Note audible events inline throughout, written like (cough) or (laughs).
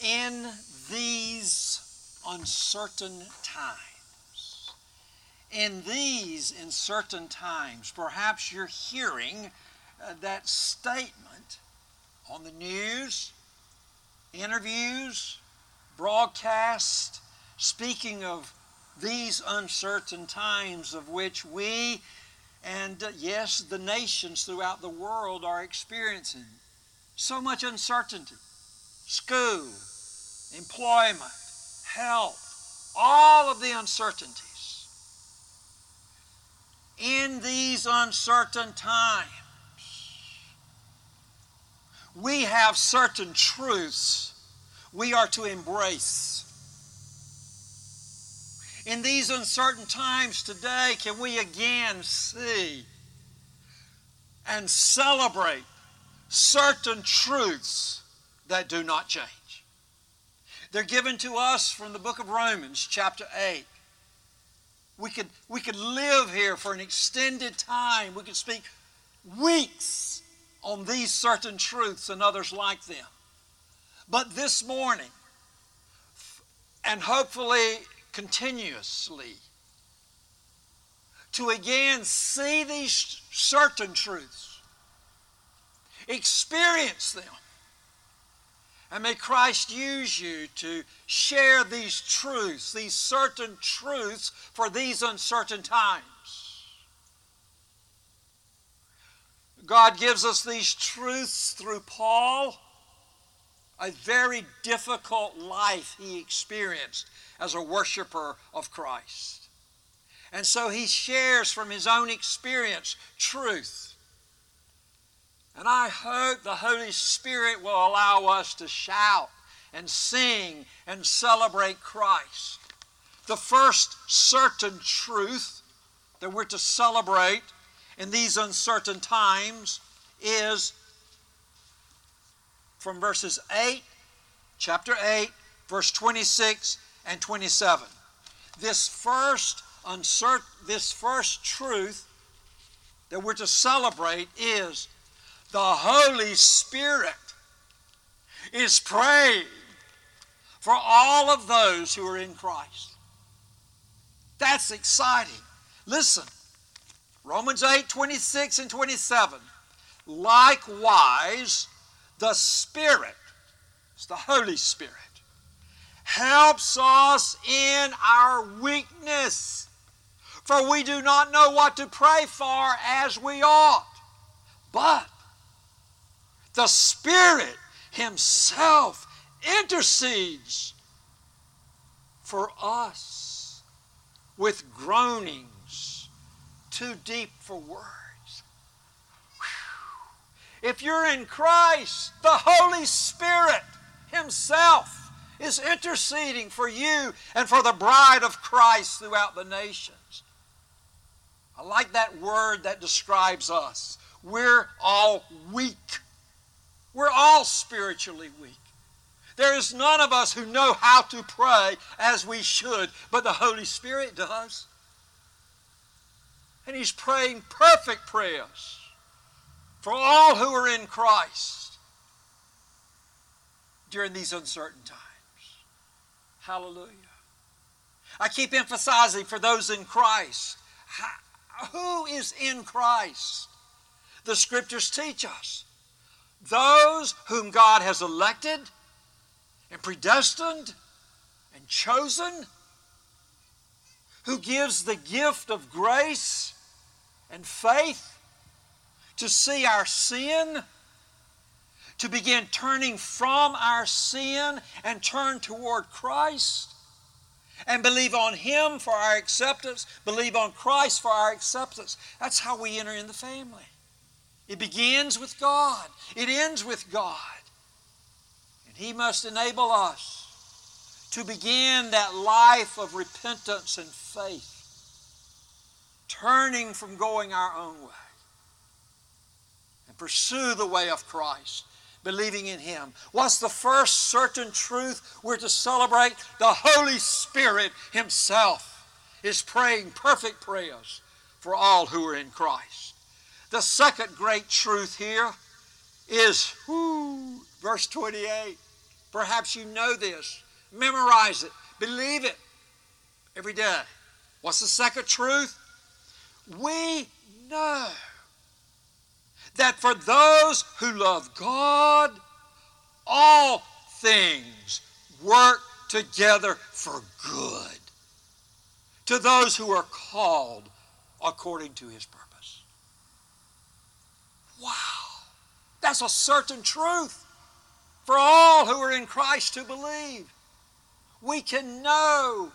in these uncertain times, in these uncertain times, perhaps you're hearing uh, that statement on the news, interviews, broadcast, speaking of these uncertain times of which we and uh, yes, the nations throughout the world are experiencing so much uncertainty. School, employment, health, all of the uncertainties. In these uncertain times, we have certain truths we are to embrace. In these uncertain times today, can we again see and celebrate certain truths that do not change? They're given to us from the book of Romans, chapter 8. We could, we could live here for an extended time. We could speak weeks on these certain truths and others like them. But this morning, and hopefully continuously, to again see these certain truths, experience them, and may Christ use you to share these truths, these certain truths for these uncertain times. God gives us these truths through Paul, a very difficult life he experienced as a worshiper of Christ. And so he shares from his own experience truth. And I hope the Holy Spirit will allow us to shout and sing and celebrate Christ. The first certain truth that we're to celebrate in these uncertain times is from verses 8, chapter 8, verse 26 and 27. This first uncertain, this first truth that we're to celebrate is the Holy Spirit is praying for all of those who are in Christ. That's exciting. Listen, Romans 8 26 and 27. Likewise, the Spirit, it's the Holy Spirit, helps us in our weakness. For we do not know what to pray for as we ought. But the Spirit Himself intercedes for us with groanings too deep for words. If you're in Christ, the Holy Spirit Himself is interceding for you and for the bride of Christ throughout the nations. I like that word that describes us. We're all weak. We're all spiritually weak. There is none of us who know how to pray as we should, but the Holy Spirit does. And he's praying perfect prayers for all who are in Christ during these uncertain times. Hallelujah. I keep emphasizing for those in Christ. Who is in Christ? The scriptures teach us. Those whom God has elected and predestined and chosen, who gives the gift of grace and faith to see our sin, to begin turning from our sin and turn toward Christ, and believe on Him for our acceptance, believe on Christ for our acceptance. That's how we enter in the family. It begins with God, it ends with God. And He must enable us to begin that life of repentance and faith turning from going our own way and pursue the way of Christ, believing in Him. What's the first certain truth we're to celebrate? The Holy Spirit Himself is praying perfect prayers for all who are in Christ. The second great truth here is whoo, verse 28 Perhaps you know this. Memorize it. Believe it every day. What's the second truth? We know that for those who love God, all things work together for good to those who are called according to his purpose. Wow. That's a certain truth for all who are in Christ to believe. We can know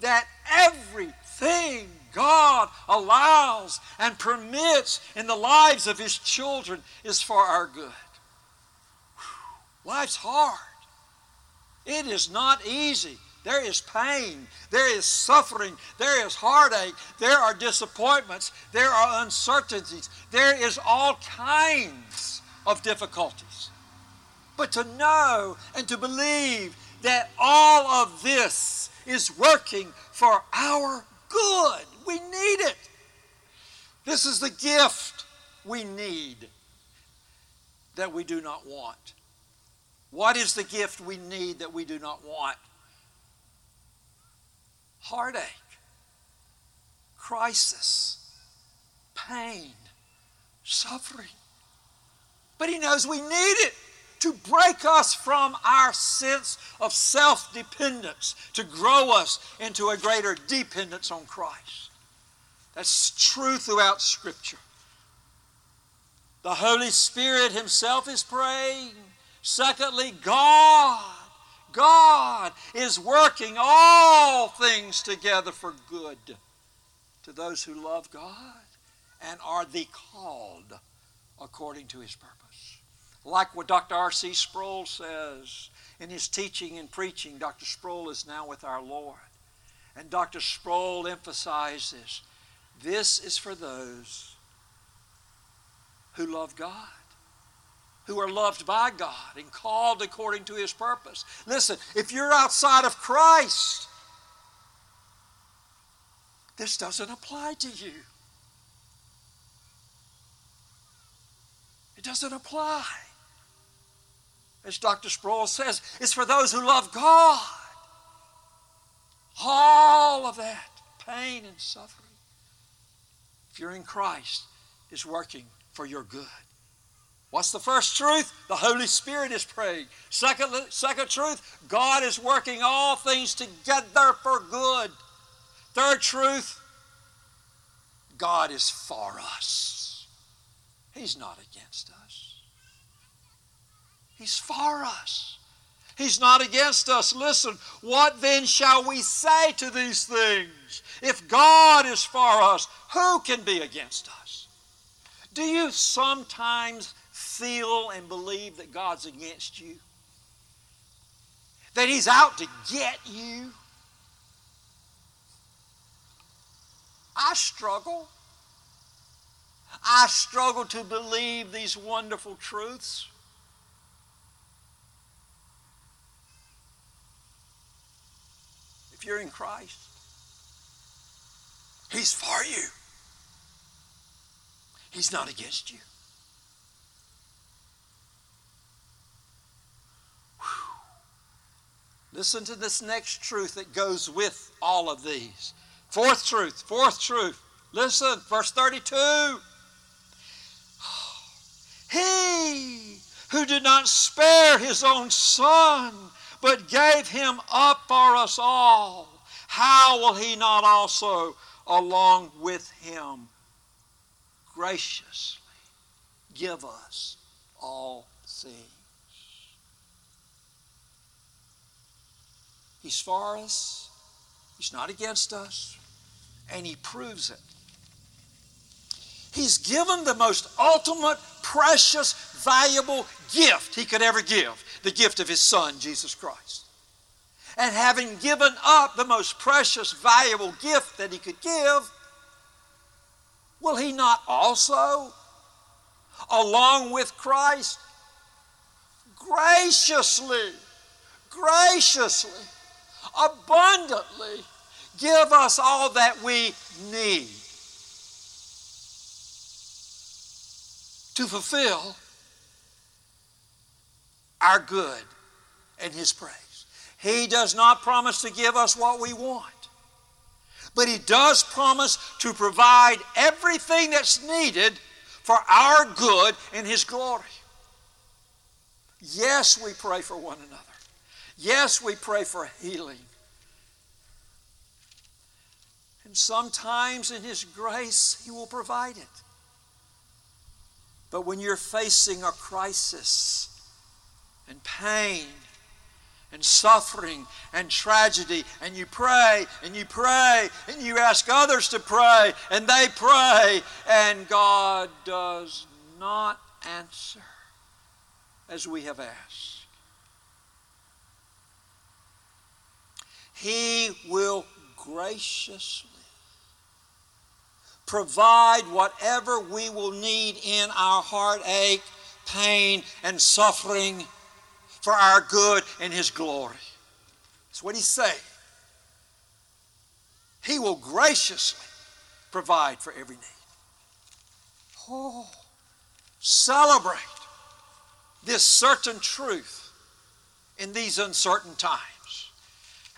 that everything God allows and permits in the lives of His children is for our good. Whew. Life's hard. It is not easy. There is pain. There is suffering. There is heartache. There are disappointments. There are uncertainties. There is all kinds of difficulties. But to know and to believe that all of this is working for our good. We need it. This is the gift we need that we do not want. What is the gift we need that we do not want? Heartache, crisis, pain, suffering. But He knows we need it to break us from our sense of self dependence, to grow us into a greater dependence on Christ. That's true throughout Scripture. The Holy Spirit Himself is praying. Secondly, God. God is working all things together for good to those who love God and are the called according to His purpose. Like what Dr. R.C. Sproul says in his teaching and preaching, Dr. Sproul is now with our Lord. And Dr. Sproul emphasizes this is for those who love God, who are loved by God and called according to His purpose. Listen, if you're outside of Christ, this doesn't apply to you. It doesn't apply as Dr. Sproul says, it's for those who love God. All of that pain and suffering, if you're in Christ, is working for your good. What's the first truth? The Holy Spirit is praying. Second, second truth, God is working all things together for good. Third truth, God is for us. He's not against us. He's for us. He's not against us. Listen, what then shall we say to these things? If God is for us, who can be against us? Do you sometimes feel and believe that God's against you? That He's out to get you? I struggle. I struggle to believe these wonderful truths. if you're in Christ. He's for you. He's not against you. Listen to this next truth that goes with all of these. Fourth truth, fourth truth. Listen, verse 32. (sighs) He who did not spare his own son, but gave him up for us all, how will he not also, along with him, graciously give us all things? He's for us, he's not against us, and he proves it. He's given the most ultimate, precious, valuable gift he could ever give the gift of his Son, Jesus Christ. And having given up the most precious, valuable gift that he could give, will he not also, along with Christ, graciously, graciously, abundantly give us all that we need to fulfill our good and His praise. He does not promise to give us what we want, but He does promise to provide everything that's needed for our good and His glory. Yes, we pray for one another. Yes, we pray for healing. And sometimes in His grace, He will provide it. But when you're facing a crisis and pain and suffering and tragedy, and you pray and you pray and you ask others to pray and they pray, and God does not answer as we have asked. He will graciously provide whatever we will need in our heartache, pain, and suffering for our good and His glory. That's what He's saying. He will graciously provide for every need. Oh, celebrate this certain truth in these uncertain times.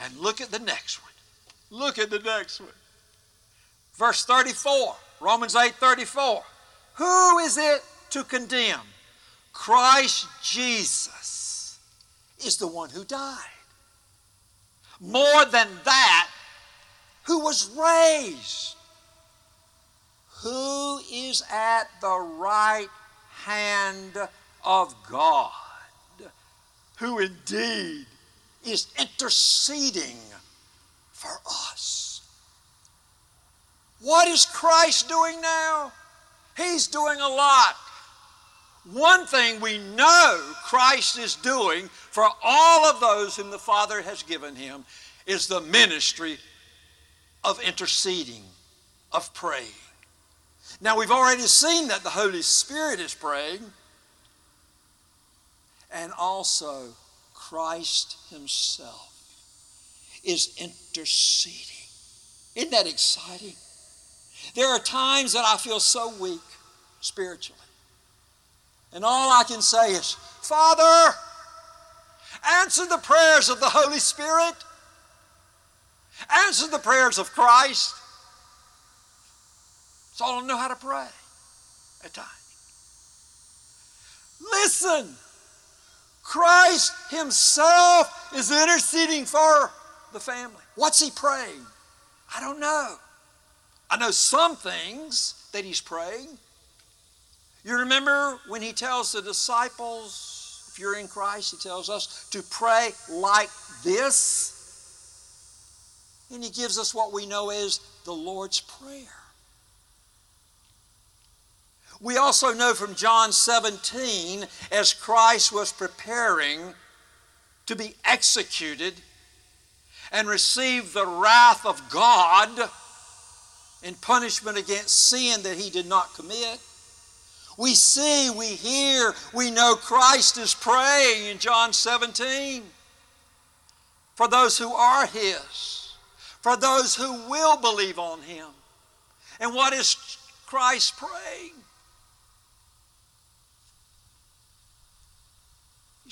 And look at the next one. Look at the next one. Verse 34, Romans 8 34. Who is it to condemn? Christ Jesus is the one who died. More than that, who was raised, who is at the right hand of God, who indeed is interceding for us. What is Christ doing now? He's doing a lot. One thing we know Christ is doing for all of those whom the Father has given him is the ministry of interceding, of praying. Now, we've already seen that the Holy Spirit is praying, and also Christ Himself is interceding. Isn't that exciting? There are times that I feel so weak spiritually. And all I can say is, Father, answer the prayers of the Holy Spirit, answer the prayers of Christ. That's all I know how to pray at times. Listen, Christ Himself is interceding for the family. What's He praying? I don't know. I know some things that he's praying. You remember when he tells the disciples, if you're in Christ, he tells us to pray like this. And he gives us what we know as the Lord's Prayer. We also know from John 17, as Christ was preparing to be executed and receive the wrath of God in punishment against sin that he did not commit. We see, we hear, we know Christ is praying in John 17 for those who are his, for those who will believe on him. And what is Christ praying?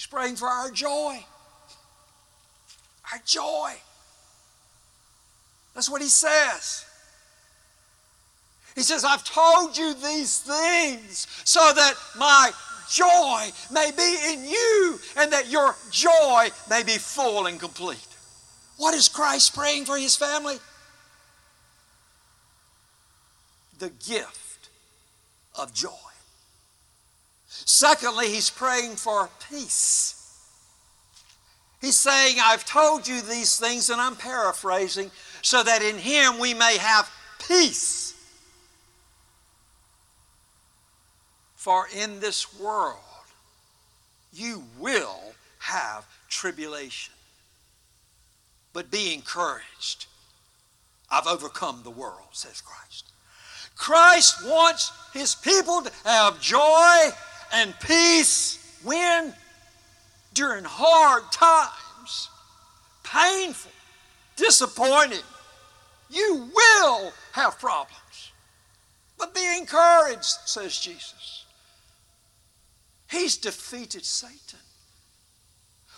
He's praying for our joy. Our joy. That's what he says. He says, I've told you these things so that my joy may be in you and that your joy may be full and complete. What is Christ praying for his family? The gift of joy. Secondly, he's praying for peace. He's saying, I've told you these things, and I'm paraphrasing, so that in him we may have peace. For in this world you will have tribulation. But be encouraged. I've overcome the world, says Christ. Christ wants his people to have joy and peace when? During hard times, painful, disappointing. You will have problems. But be encouraged, says Jesus. He's defeated Satan.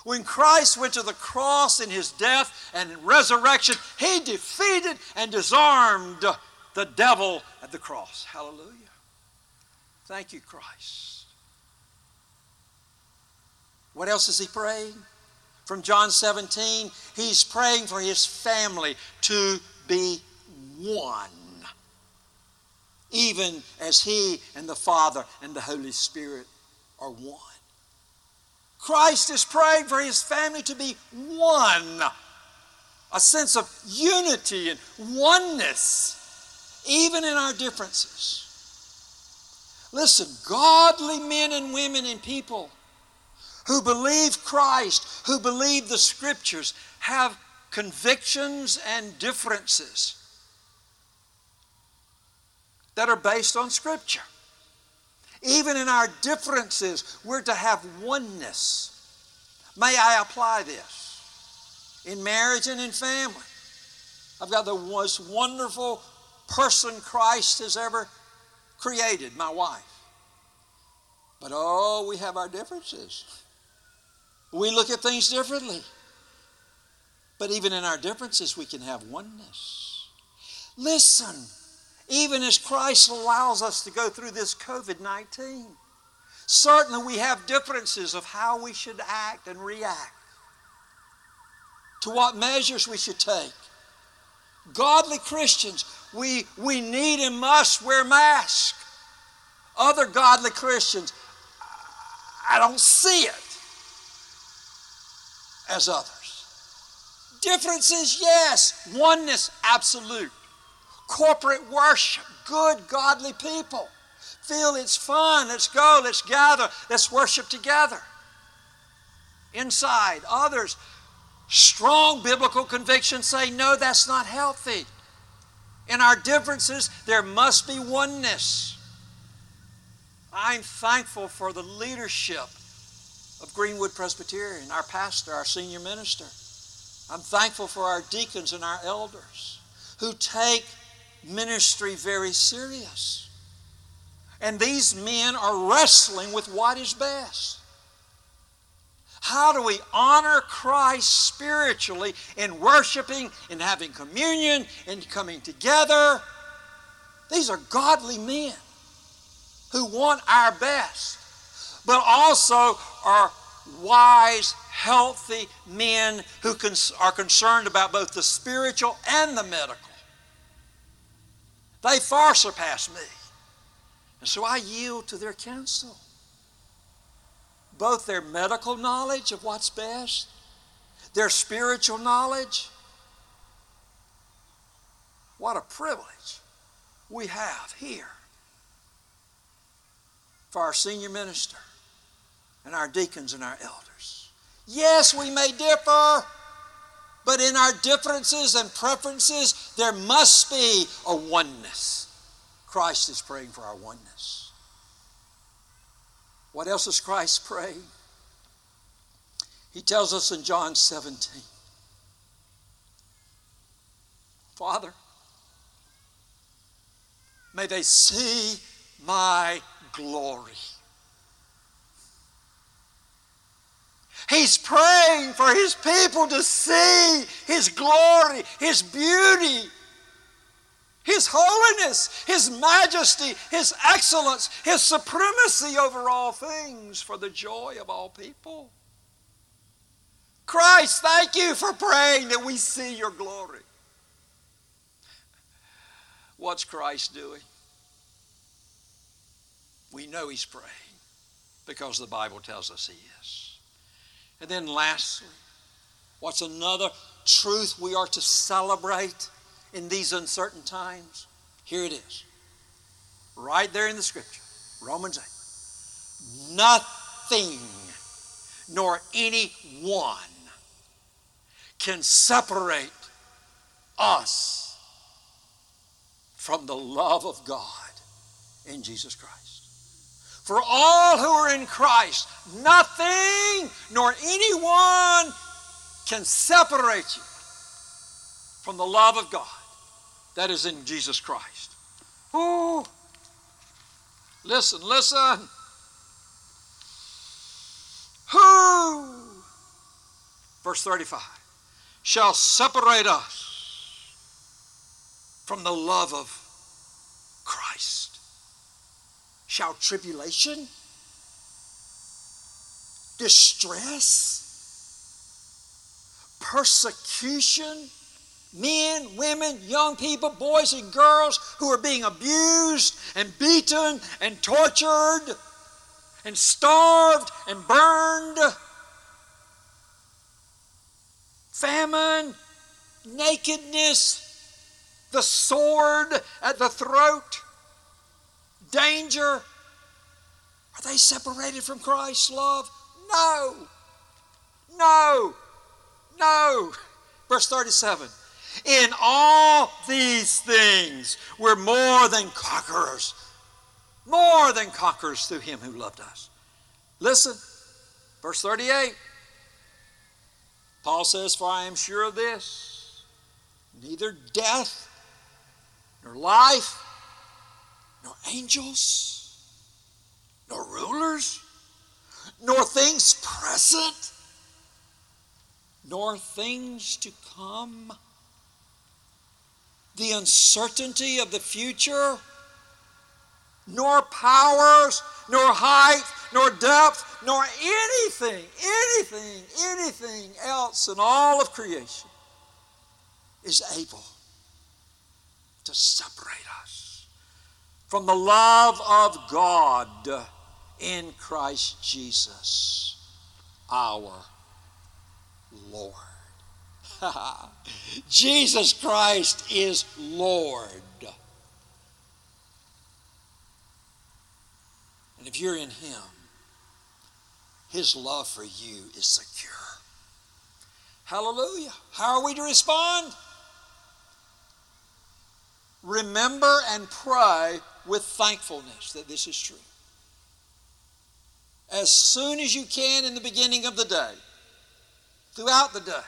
When Christ went to the cross in his death and resurrection, he defeated and disarmed the devil at the cross. Hallelujah. Thank you, Christ. What else is he praying? From John 17, he's praying for his family to be one, even as he and the Father and the Holy Spirit are one. Christ is praying for his family to be one, a sense of unity and oneness, even in our differences. Listen, godly men and women and people who believe Christ, who believe the Scriptures, have convictions and differences that are based on Scripture. Even in our differences, we're to have oneness. May I apply this in marriage and in family? I've got the most wonderful person Christ has ever created, my wife. But oh, we have our differences. We look at things differently. But even in our differences, we can have oneness. Listen, even as Christ allows us to go through this COVID 19. Certainly, we have differences of how we should act and react, to what measures we should take. Godly Christians, we, we need and must wear masks. Other godly Christians, I don't see it as others. Differences, yes. Oneness, absolute corporate worship, good, godly people. Feel it's fun. Let's go. Let's gather. Let's worship together. Inside, others, strong biblical convictions say, no, that's not healthy. In our differences, there must be oneness. I'm thankful for the leadership of Greenwood Presbyterian, our pastor, our senior minister. I'm thankful for our deacons and our elders who take ministry very serious. And these men are wrestling with what is best. How do we honor Christ spiritually in worshiping, in having communion, in coming together? These are godly men who want our best, but also are wise, healthy men who are concerned about both the spiritual and the medical. They far surpass me. And so I yield to their counsel. Both their medical knowledge of what's best, their spiritual knowledge. What a privilege we have here for our senior minister and our deacons and our elders. Yes, we may differ. But in our differences and preferences, there must be a oneness. Christ is praying for our oneness. What else is Christ praying? He tells us in John 17 Father, may they see my glory. He's praying for his people to see his glory, his beauty, his holiness, his majesty, his excellence, his supremacy over all things for the joy of all people. Christ, thank you for praying that we see your glory. What's Christ doing? We know he's praying because the Bible tells us he is. And then lastly, what's another truth we are to celebrate in these uncertain times? Here it is. Right there in the scripture, Romans 8. Nothing nor anyone can separate us from the love of God in Jesus Christ. For all who are in Christ, nothing nor anyone can separate you from the love of God that is in Jesus Christ. Ooh. Listen, listen. Who Verse 35 shall separate us from the love of Christ. Shall tribulation, distress, persecution, men, women, young people, boys and girls who are being abused and beaten and tortured and starved and burned, famine, nakedness, the sword at the throat, danger. Are they separated from Christ's love? No. No. No. Verse 37 In all these things, we're more than conquerors. More than conquerors through Him who loved us. Listen, verse 38. Paul says, For I am sure of this neither death, nor life, nor angels, nor rulers, nor things present, nor things to come. The uncertainty of the future, nor powers, nor height, nor depth, nor anything, anything, anything else in all of creation is able to separate us from the love of God in Christ Jesus, our Lord. (laughs) Jesus Christ is Lord. And if you're in Him, His love for you is secure. Hallelujah. How are we to respond? remember and pray with thankfulness that this is true. As soon as you can in the beginning of the day, throughout the day,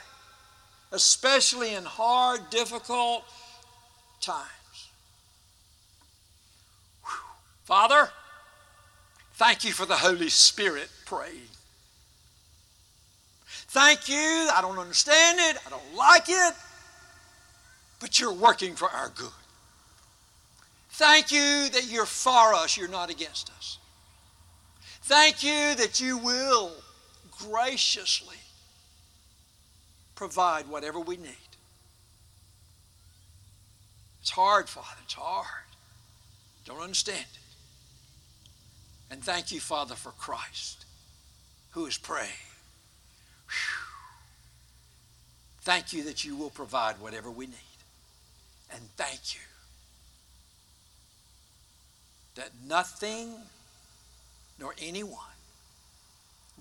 especially in hard, difficult times. Whew. Father, thank you for the Holy Spirit praying. Thank you. I don't understand it. I don't like it. But you're working for our good. Thank you that you're for us, you're not against us. Thank you that you will graciously provide whatever we need. It's hard, Father. It's hard. Don't understand it. And thank you, Father, for Christ who is praying. Whew. Thank you that you will provide whatever we need. And thank you that nothing nor anyone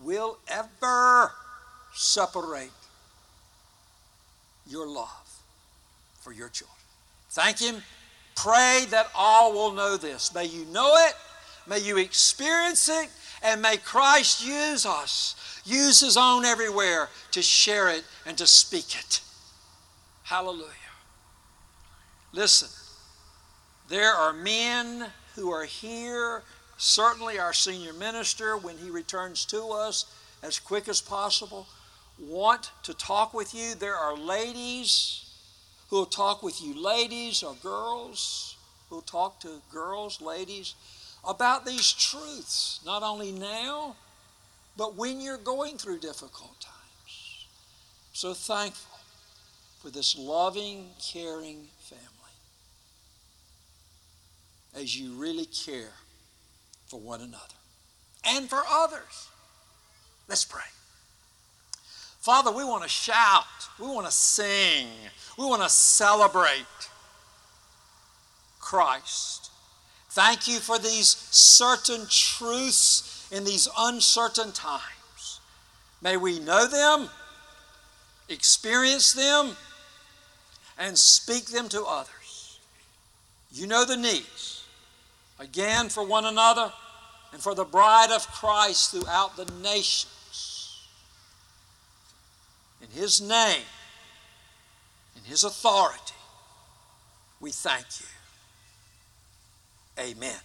will ever separate your love for your children. Thank Him. Pray that all will know this. May you know it, may you experience it, and may Christ use us, use His own everywhere to share it and to speak it. Hallelujah. Listen, there are men who are here, certainly our senior minister, when he returns to us as quick as possible, want to talk with you. There are ladies who will talk with you, ladies or girls who will talk to girls, ladies, about these truths, not only now, but when you're going through difficult times. So thankful for this loving, caring family as you really care for one another and for others. Let's pray. Father, we want to shout, we want to sing, we want to celebrate Christ. Thank you for these certain truths in these uncertain times. May we know them, experience them, and speak them to others. You know the needs again for one another and for the bride of Christ throughout the nations. In His name, in His authority, we thank you. Amen.